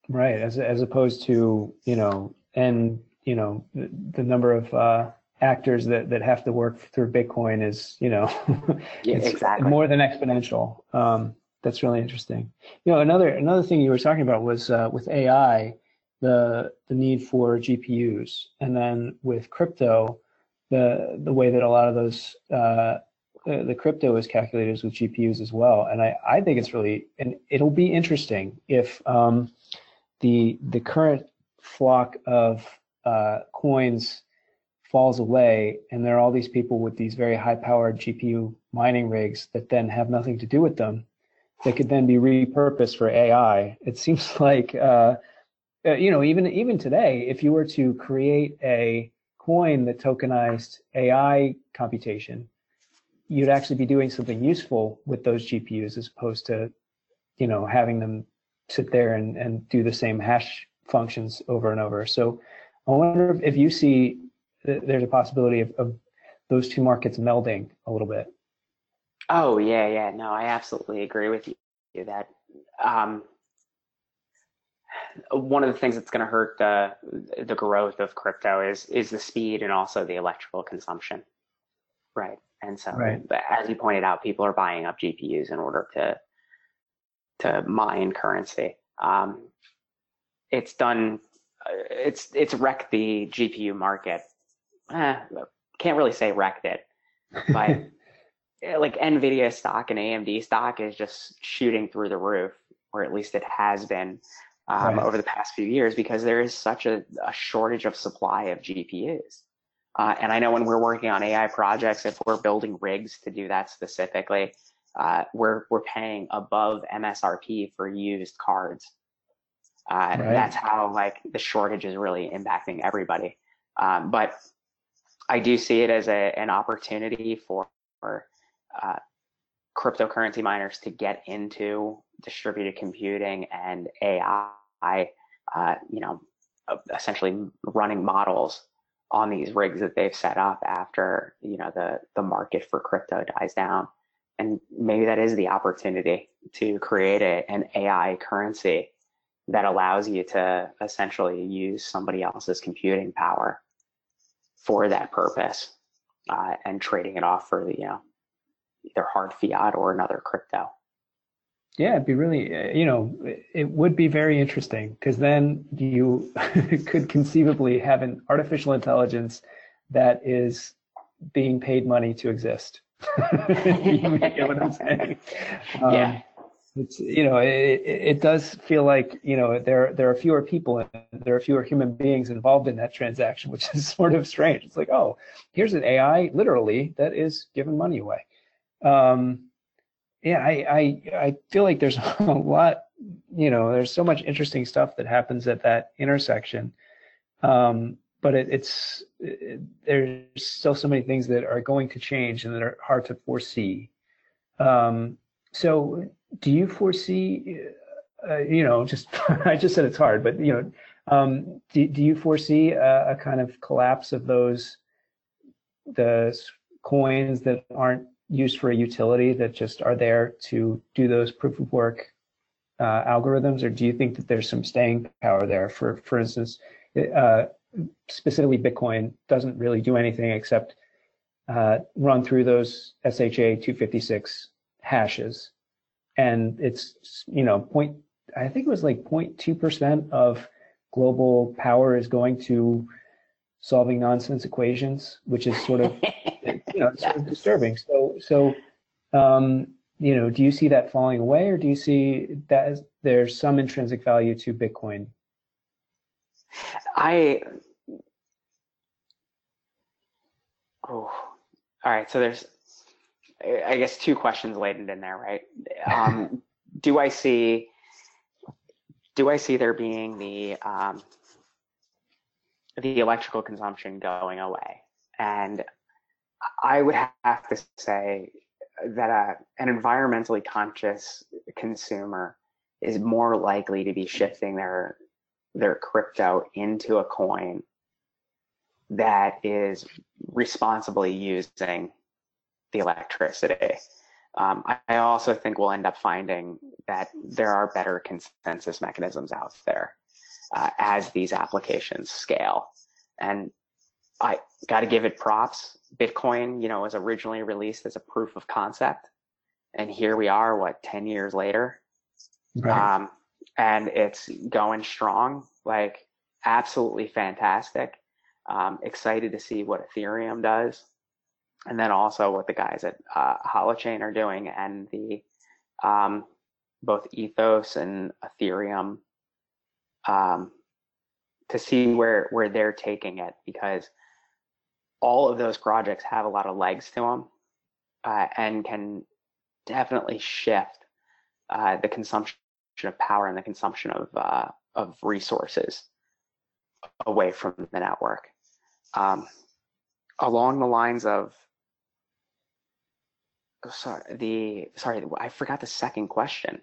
right as, as opposed to you know and you know the, the number of uh, actors that, that have to work through bitcoin is you know yeah, exactly. more than exponential um, that's really interesting. You know, another another thing you were talking about was uh, with AI, the the need for GPUs, and then with crypto, the the way that a lot of those uh, the, crypto is calculated is with GPUs as well. And I, I think it's really and it'll be interesting if um, the the current flock of uh, coins falls away and there are all these people with these very high powered GPU mining rigs that then have nothing to do with them that could then be repurposed for AI. It seems like, uh, uh, you know, even even today, if you were to create a coin that tokenized AI computation, you'd actually be doing something useful with those GPUs as opposed to, you know, having them sit there and, and do the same hash functions over and over. So I wonder if you see there's a possibility of, of those two markets melding a little bit. Oh yeah, yeah. No, I absolutely agree with you that um, one of the things that's going to hurt the the growth of crypto is is the speed and also the electrical consumption, right? And so, right. as you pointed out, people are buying up GPUs in order to to mine currency. Um, it's done. It's it's wrecked the GPU market. Eh, can't really say wrecked it, but like Nvidia stock and AMD stock is just shooting through the roof, or at least it has been um, right. over the past few years, because there is such a, a shortage of supply of GPUs. Uh, and I know when we're working on AI projects, if we're building rigs to do that specifically, uh, we're we're paying above MSRP for used cards. Uh, right. That's how like the shortage is really impacting everybody. Um, but I do see it as a, an opportunity for, for uh, cryptocurrency miners to get into distributed computing and AI, uh, you know, essentially running models on these rigs that they've set up after, you know, the, the market for crypto dies down. And maybe that is the opportunity to create a, an AI currency that allows you to essentially use somebody else's computing power for that purpose uh, and trading it off for the, you know, either hard fiat or another crypto. Yeah, it'd be really, uh, you know, it would be very interesting because then you could conceivably have an artificial intelligence that is being paid money to exist. you get what I'm saying? Um, yeah. It's you know it, it does feel like you know there there are fewer people and there are fewer human beings involved in that transaction, which is sort of strange. It's like oh here's an AI literally that is giving money away. Um, yeah, I, I I feel like there's a lot, you know, there's so much interesting stuff that happens at that intersection. Um, but it, it's it, there's still so many things that are going to change and that are hard to foresee. Um, so, do you foresee, uh, you know, just I just said it's hard, but you know, um, do do you foresee a, a kind of collapse of those the coins that aren't used for a utility that just are there to do those proof of work uh, algorithms, or do you think that there's some staying power there? For for instance, uh, specifically Bitcoin doesn't really do anything except uh, run through those SHA 256 hashes, and it's you know point I think it was like 0.2 percent of global power is going to solving nonsense equations, which is sort of you know, it's sort of disturbing. So, so, um, you know, do you see that falling away, or do you see that as, there's some intrinsic value to Bitcoin? I, oh, all right. So there's, I guess, two questions latent in there, right? Um, do I see, do I see there being the um, the electrical consumption going away? And I would have to say that a, an environmentally conscious consumer is more likely to be shifting their their crypto into a coin that is responsibly using the electricity. Um, I, I, also think we'll end up finding that there are better consensus mechanisms out there uh, as these applications scale. And I got to give it props. Bitcoin, you know, was originally released as a proof of concept, and here we are, what, ten years later, right. um, and it's going strong. Like, absolutely fantastic. Um, excited to see what Ethereum does, and then also what the guys at uh, Holochain are doing, and the um, both Ethos and Ethereum um, to see where where they're taking it because all of those projects have a lot of legs to them uh, and can definitely shift uh, the consumption of power and the consumption of uh, of resources away from the network. Um, along the lines of oh, sorry the sorry I forgot the second question.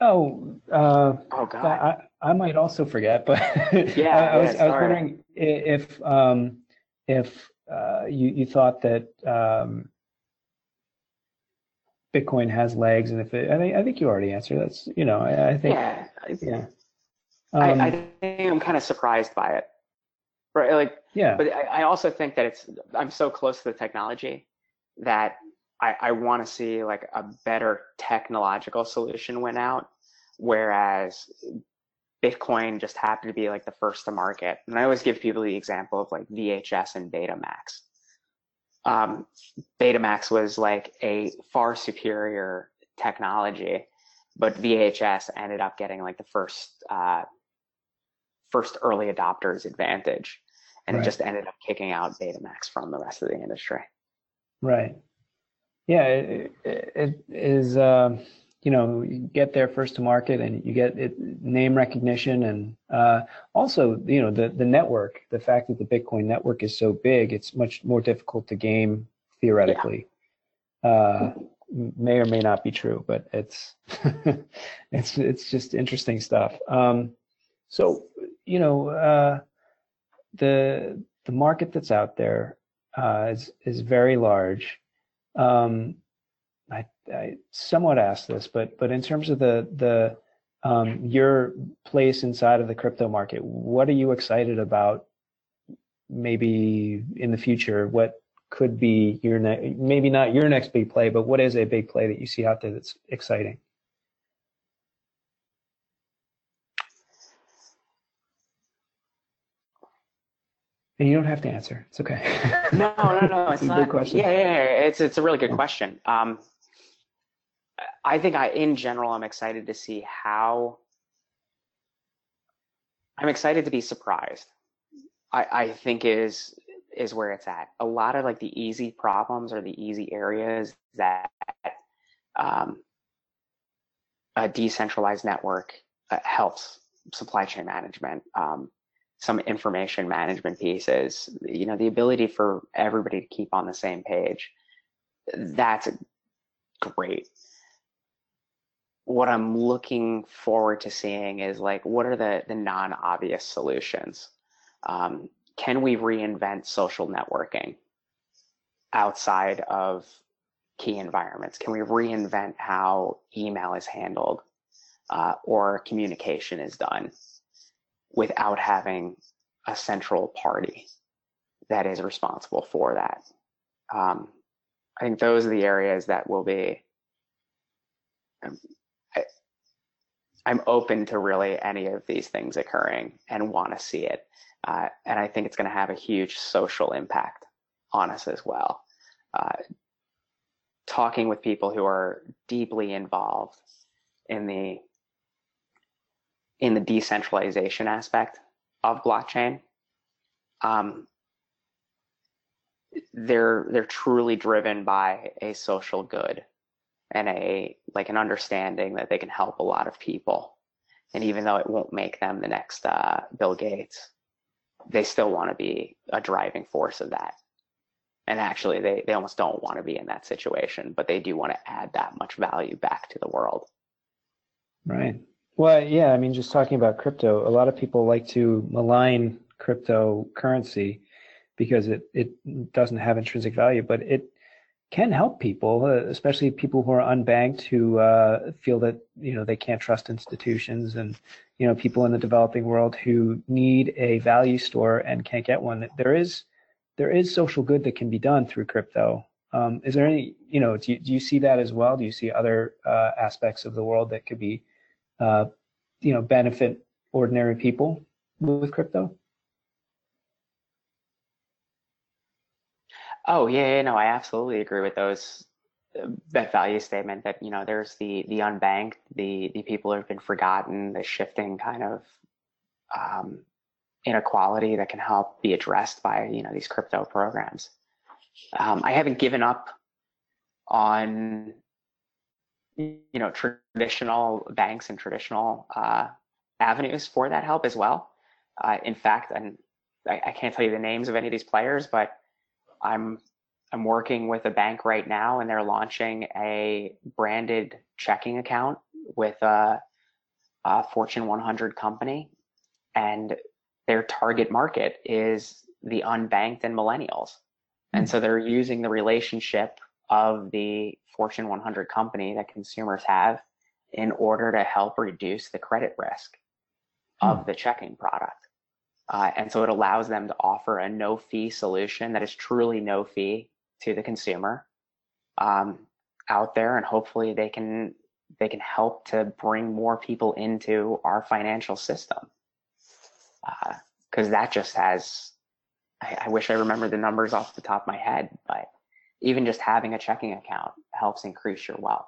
Oh, uh, oh God! I, I might also forget, but yeah, I, I, was, yeah, I was wondering if um, if uh, you, you thought that um, Bitcoin has legs, and if it, I think I think you already answered. That's you know I, I think yeah yeah. Um, I, I think I'm kind of surprised by it, right? Like yeah, but I, I also think that it's I'm so close to the technology that I, I want to see like a better technological solution win out, whereas Bitcoin just happened to be like the first to market. And I always give people the example of like VHS and Betamax. Um, Betamax was like a far superior technology, but VHS ended up getting like the first uh, first early adopters advantage, and right. it just ended up kicking out Betamax from the rest of the industry. Right. Yeah, it, it, is. Uh you know you get there first to market and you get it, name recognition and uh, also you know the the network the fact that the bitcoin network is so big it's much more difficult to game theoretically yeah. uh, may or may not be true but it's it's it's just interesting stuff um, so you know uh, the the market that's out there uh, is is very large um, I, I somewhat asked this, but but in terms of the the um, your place inside of the crypto market, what are you excited about? Maybe in the future, what could be your ne- maybe not your next big play, but what is a big play that you see out there that's exciting? And you don't have to answer. It's okay. no, no, no. It's, it's not. A good question. Yeah, yeah, yeah, It's it's a really good question. Um, I think I, in general, I'm excited to see how. I'm excited to be surprised. I, I think is is where it's at. A lot of like the easy problems or the easy areas that um, a decentralized network uh, helps supply chain management, um, some information management pieces, you know, the ability for everybody to keep on the same page. That's great. What I'm looking forward to seeing is like, what are the, the non-obvious solutions? Um, can we reinvent social networking outside of key environments? Can we reinvent how email is handled uh, or communication is done without having a central party that is responsible for that? Um, I think those are the areas that will be. Um, I'm open to really any of these things occurring and want to see it. Uh, and I think it's going to have a huge social impact on us as well. Uh, talking with people who are deeply involved in the in the decentralization aspect of blockchain, um, they're they're truly driven by a social good and a like an understanding that they can help a lot of people. And even though it won't make them the next uh, Bill Gates, they still want to be a driving force of that. And actually, they, they almost don't want to be in that situation, but they do want to add that much value back to the world. Right. Well, yeah, I mean, just talking about crypto, a lot of people like to malign cryptocurrency because it, it doesn't have intrinsic value, but it can help people, uh, especially people who are unbanked who uh, feel that you know they can't trust institutions, and you know people in the developing world who need a value store and can't get one. There is there is social good that can be done through crypto. Um, is there any you know do you, do you see that as well? Do you see other uh, aspects of the world that could be uh, you know benefit ordinary people with crypto? Oh yeah, yeah, no, I absolutely agree with those uh, that value statement that you know there's the the unbanked, the the people who have been forgotten, the shifting kind of um, inequality that can help be addressed by you know these crypto programs. Um, I haven't given up on you know traditional banks and traditional uh, avenues for that help as well. Uh, in fact, and I, I can't tell you the names of any of these players, but I'm I'm working with a bank right now, and they're launching a branded checking account with a, a Fortune 100 company, and their target market is the unbanked and millennials. And so they're using the relationship of the Fortune 100 company that consumers have in order to help reduce the credit risk of hmm. the checking product. Uh, and so it allows them to offer a no fee solution that is truly no fee to the consumer um, out there. And hopefully they can, they can help to bring more people into our financial system. Uh, cause that just has, I, I wish I remember the numbers off the top of my head, but even just having a checking account helps increase your wealth.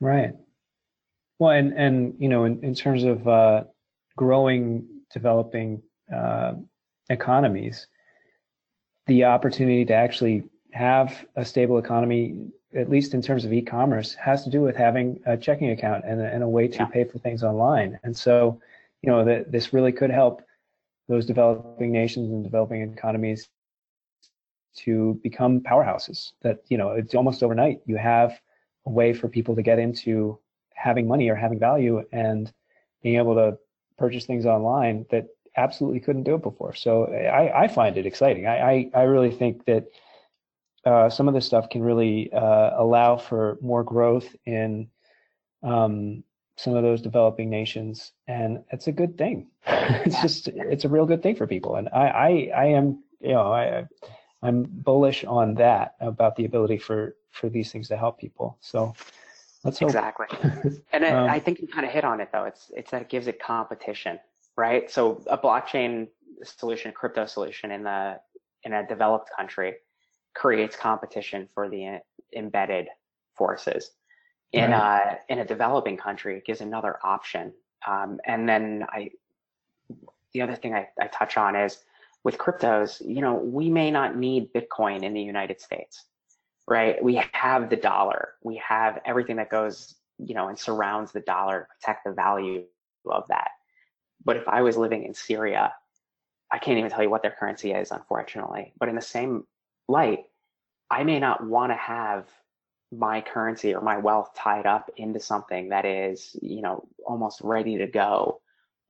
Right. Well, and, and, you know, in, in terms of, uh, growing, developing uh, economies, the opportunity to actually have a stable economy, at least in terms of e-commerce, has to do with having a checking account and a, and a way to yeah. pay for things online. And so, you know, that this really could help those developing nations and developing economies to become powerhouses. That you know, it's almost overnight. You have a way for people to get into having money or having value and being able to purchase things online that absolutely couldn't do it before. So I, I find it exciting. I, I, I really think that uh, some of this stuff can really uh, allow for more growth in um, some of those developing nations, and it's a good thing. it's just it's a real good thing for people, and I I, I am you know I I'm bullish on that about the ability for for these things to help people. So let's exactly. and um, I think you kind of hit on it though. It's it's that it gives it competition right? So a blockchain solution, crypto solution in the in a developed country creates competition for the embedded forces. In right. a in a developing country, it gives another option. Um, and then I, the other thing I, I touch on is with cryptos, you know, we may not need Bitcoin in the United States, right? We have the dollar, we have everything that goes, you know, and surrounds the dollar to protect the value of that. But if I was living in Syria, I can't even tell you what their currency is, unfortunately. But in the same light, I may not want to have my currency or my wealth tied up into something that is, you know, almost ready to go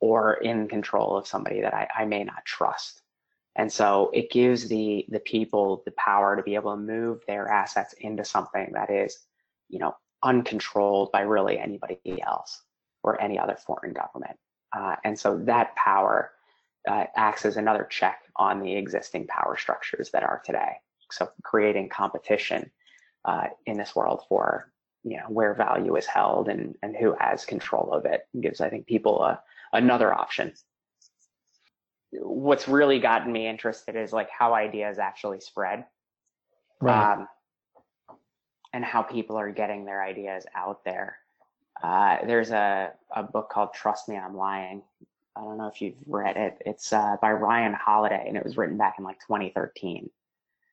or in control of somebody that I, I may not trust. And so it gives the the people the power to be able to move their assets into something that is, you know, uncontrolled by really anybody else or any other foreign government. Uh, and so that power uh, acts as another check on the existing power structures that are today. So creating competition uh, in this world for you know where value is held and and who has control of it gives I think people a another option. What's really gotten me interested is like how ideas actually spread, right. um, and how people are getting their ideas out there. Uh, there's a, a book called Trust Me, I'm Lying. I don't know if you've read it. It's uh, by Ryan Holiday, and it was written back in like 2013.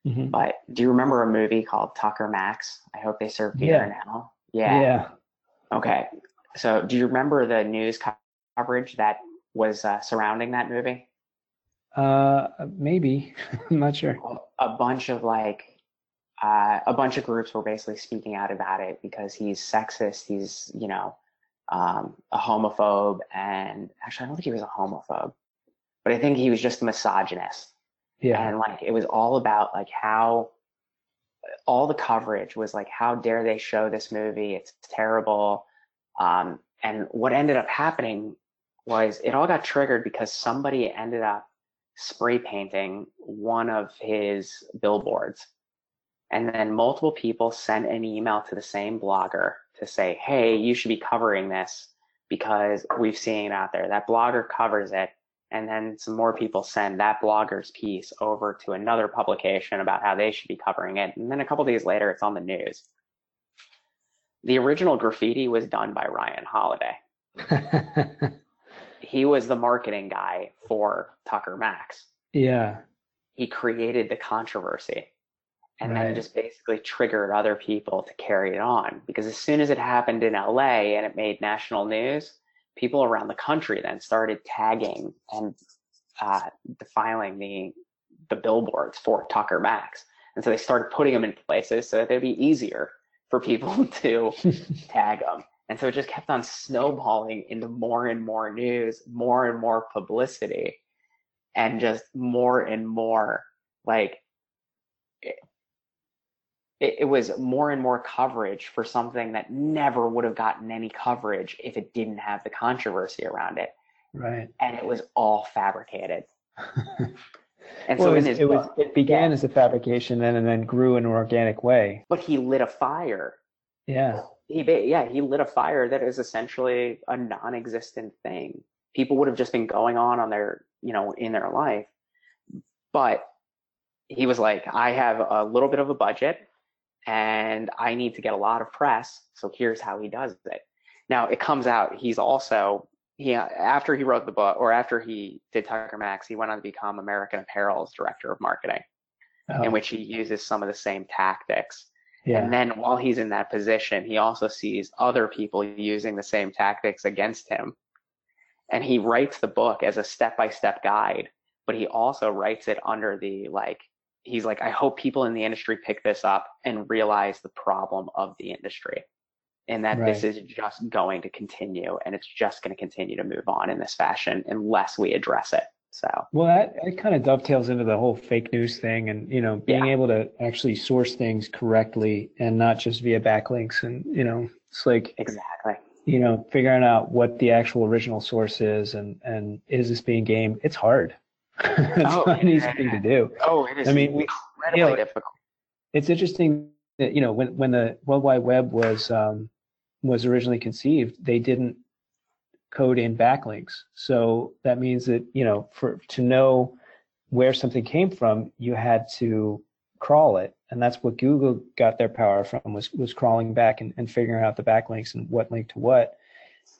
Mm-hmm. But do you remember a movie called Tucker Max? I hope they serve beer yeah. now. Yeah. Yeah. Okay. So do you remember the news coverage that was uh, surrounding that movie? Uh, maybe. I'm not sure. A bunch of like, uh, a bunch of groups were basically speaking out about it because he's sexist. He's, you know, um, a homophobe, and actually, I don't think he was a homophobe, but I think he was just a misogynist. Yeah. And like it was all about like how all the coverage was like how dare they show this movie? It's terrible. Um, and what ended up happening was it all got triggered because somebody ended up spray painting one of his billboards. And then multiple people sent an email to the same blogger to say, hey, you should be covering this because we've seen it out there. That blogger covers it and then some more people send that blogger's piece over to another publication about how they should be covering it. And then a couple days later, it's on the news. The original graffiti was done by Ryan Holiday. he was the marketing guy for Tucker Max. Yeah. He created the controversy and right. then just basically triggered other people to carry it on because as soon as it happened in LA and it made national news, people around the country then started tagging and uh, defiling the the billboards for Tucker Max, and so they started putting them in places so that it'd be easier for people to tag them. And so it just kept on snowballing into more and more news, more and more publicity, and just more and more like it, it was more and more coverage for something that never would have gotten any coverage if it didn't have the controversy around it. Right. And it was all fabricated. and well, so it, was, it, was, it began yeah. as a fabrication and, and then grew in an organic way. But he lit a fire. Yeah. He yeah, he lit a fire that is essentially a non-existent thing. People would have just been going on on their, you know, in their life. But he was like, I have a little bit of a budget and I need to get a lot of press. So here's how he does it. Now it comes out he's also he after he wrote the book or after he did Tucker Max, he went on to become American Apparel's director of marketing, oh. in which he uses some of the same tactics. Yeah. And then while he's in that position, he also sees other people using the same tactics against him. And he writes the book as a step by step guide, but he also writes it under the like he's like, I hope people in the industry pick this up and realize the problem of the industry and that right. this is just going to continue and it's just going to continue to move on in this fashion unless we address it. So, well, that, that kind of dovetails into the whole fake news thing and, you know, being yeah. able to actually source things correctly and not just via backlinks. And, you know, it's like, exactly, you know, figuring out what the actual original source is and, and is this being game? It's hard. it's oh, not an easy thing to do. Oh, it is. I mean, incredibly you know, difficult. It's interesting that you know when when the World Wide Web was um, was originally conceived, they didn't code in backlinks. So that means that you know for to know where something came from, you had to crawl it, and that's what Google got their power from was was crawling back and, and figuring out the backlinks and what linked to what.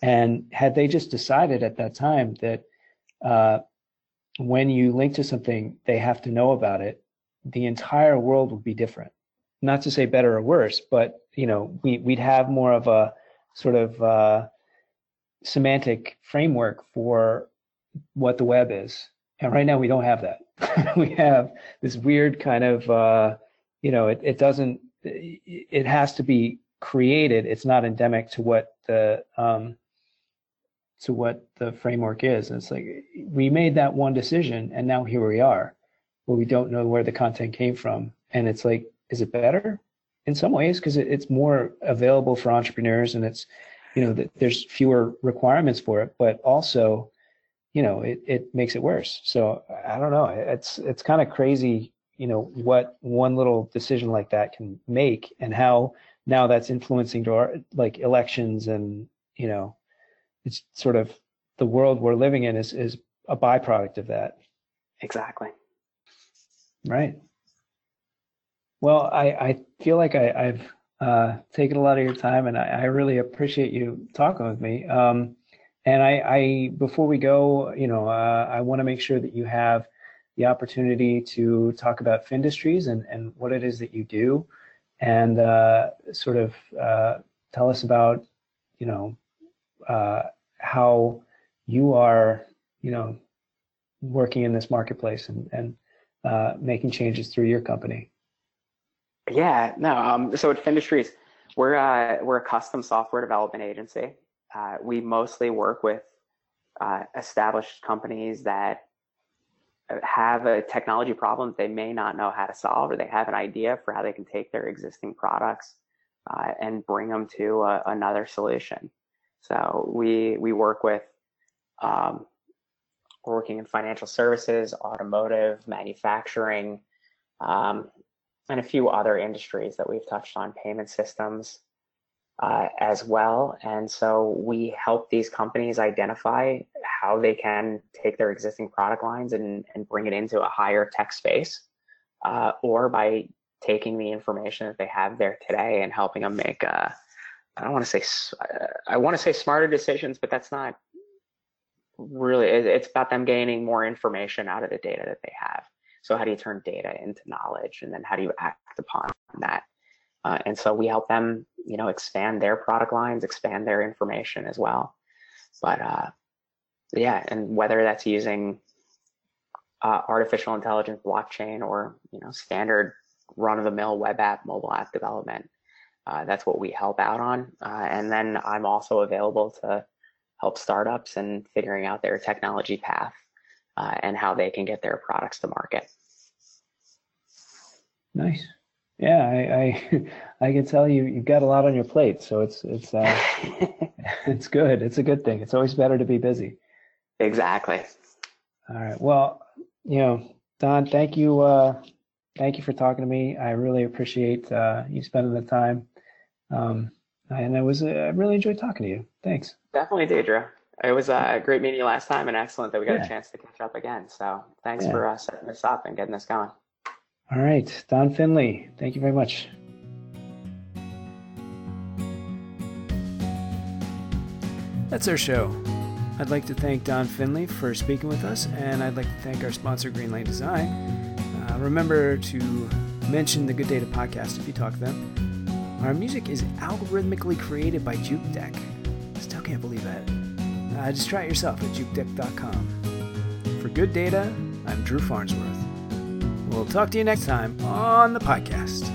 And had they just decided at that time that uh, when you link to something, they have to know about it, the entire world would be different. Not to say better or worse, but you know, we we'd have more of a sort of uh, semantic framework for what the web is. And right now we don't have that. we have this weird kind of, uh, you know, it, it doesn't, it has to be created. It's not endemic to what the, um, to what the framework is. And it's like, we made that one decision and now here we are, but we don't know where the content came from. And it's like, is it better? In some ways, because it, it's more available for entrepreneurs and it's, you know, there's fewer requirements for it, but also, you know, it, it makes it worse. So I don't know. It's, it's kind of crazy, you know, what one little decision like that can make and how now that's influencing our, like elections and, you know, it's sort of the world we're living in is, is a byproduct of that. Exactly. Right. Well, I, I feel like I, I've uh, taken a lot of your time, and I, I really appreciate you talking with me. Um, and I, I, before we go, you know, uh, I want to make sure that you have the opportunity to talk about Findustries and, and what it is that you do, and uh, sort of uh, tell us about, you know, uh, how you are, you know, working in this marketplace and, and uh, making changes through your company. Yeah, no. Um, so at Findustries, we're uh, we're a custom software development agency. Uh, we mostly work with uh, established companies that have a technology problem they may not know how to solve, or they have an idea for how they can take their existing products uh, and bring them to a, another solution. So we we work with um, working in financial services, automotive, manufacturing, um, and a few other industries that we've touched on, payment systems uh, as well. And so we help these companies identify how they can take their existing product lines and, and bring it into a higher tech space, uh, or by taking the information that they have there today and helping them make, uh, I don't want to say, I want to say smarter decisions, but that's not really, it's about them gaining more information out of the data that they have. So how do you turn data into knowledge, and then how do you act upon that? Uh, and so we help them, you know, expand their product lines, expand their information as well. But uh, yeah, and whether that's using uh, artificial intelligence, blockchain, or you know, standard run-of-the-mill web app, mobile app development, uh, that's what we help out on. Uh, and then I'm also available to help startups and figuring out their technology path uh, and how they can get their products to market. Nice. Yeah, I, I, I can tell you you've got a lot on your plate, so it's it's uh, it's good. It's a good thing. It's always better to be busy. Exactly. All right. Well, you know, Don, thank you. Uh, thank you for talking to me. I really appreciate uh, you spending the time. Um, and I was uh, I really enjoyed talking to you. Thanks. Definitely, Deidre. It was a great meeting you last time and excellent that we got yeah. a chance to catch up again. So thanks yeah. for uh, setting this up and getting this going. All right. Don Finley, thank you very much. That's our show. I'd like to thank Don Finley for speaking with us, and I'd like to thank our sponsor, Greenlane Design. Uh, remember to mention the Good Data podcast if you talk to them. Our music is algorithmically created by Jukedeck. Still can't believe that. Uh, just try it yourself at jukedeck.com. For good data, I'm Drew Farnsworth. We'll talk to you next time on the podcast.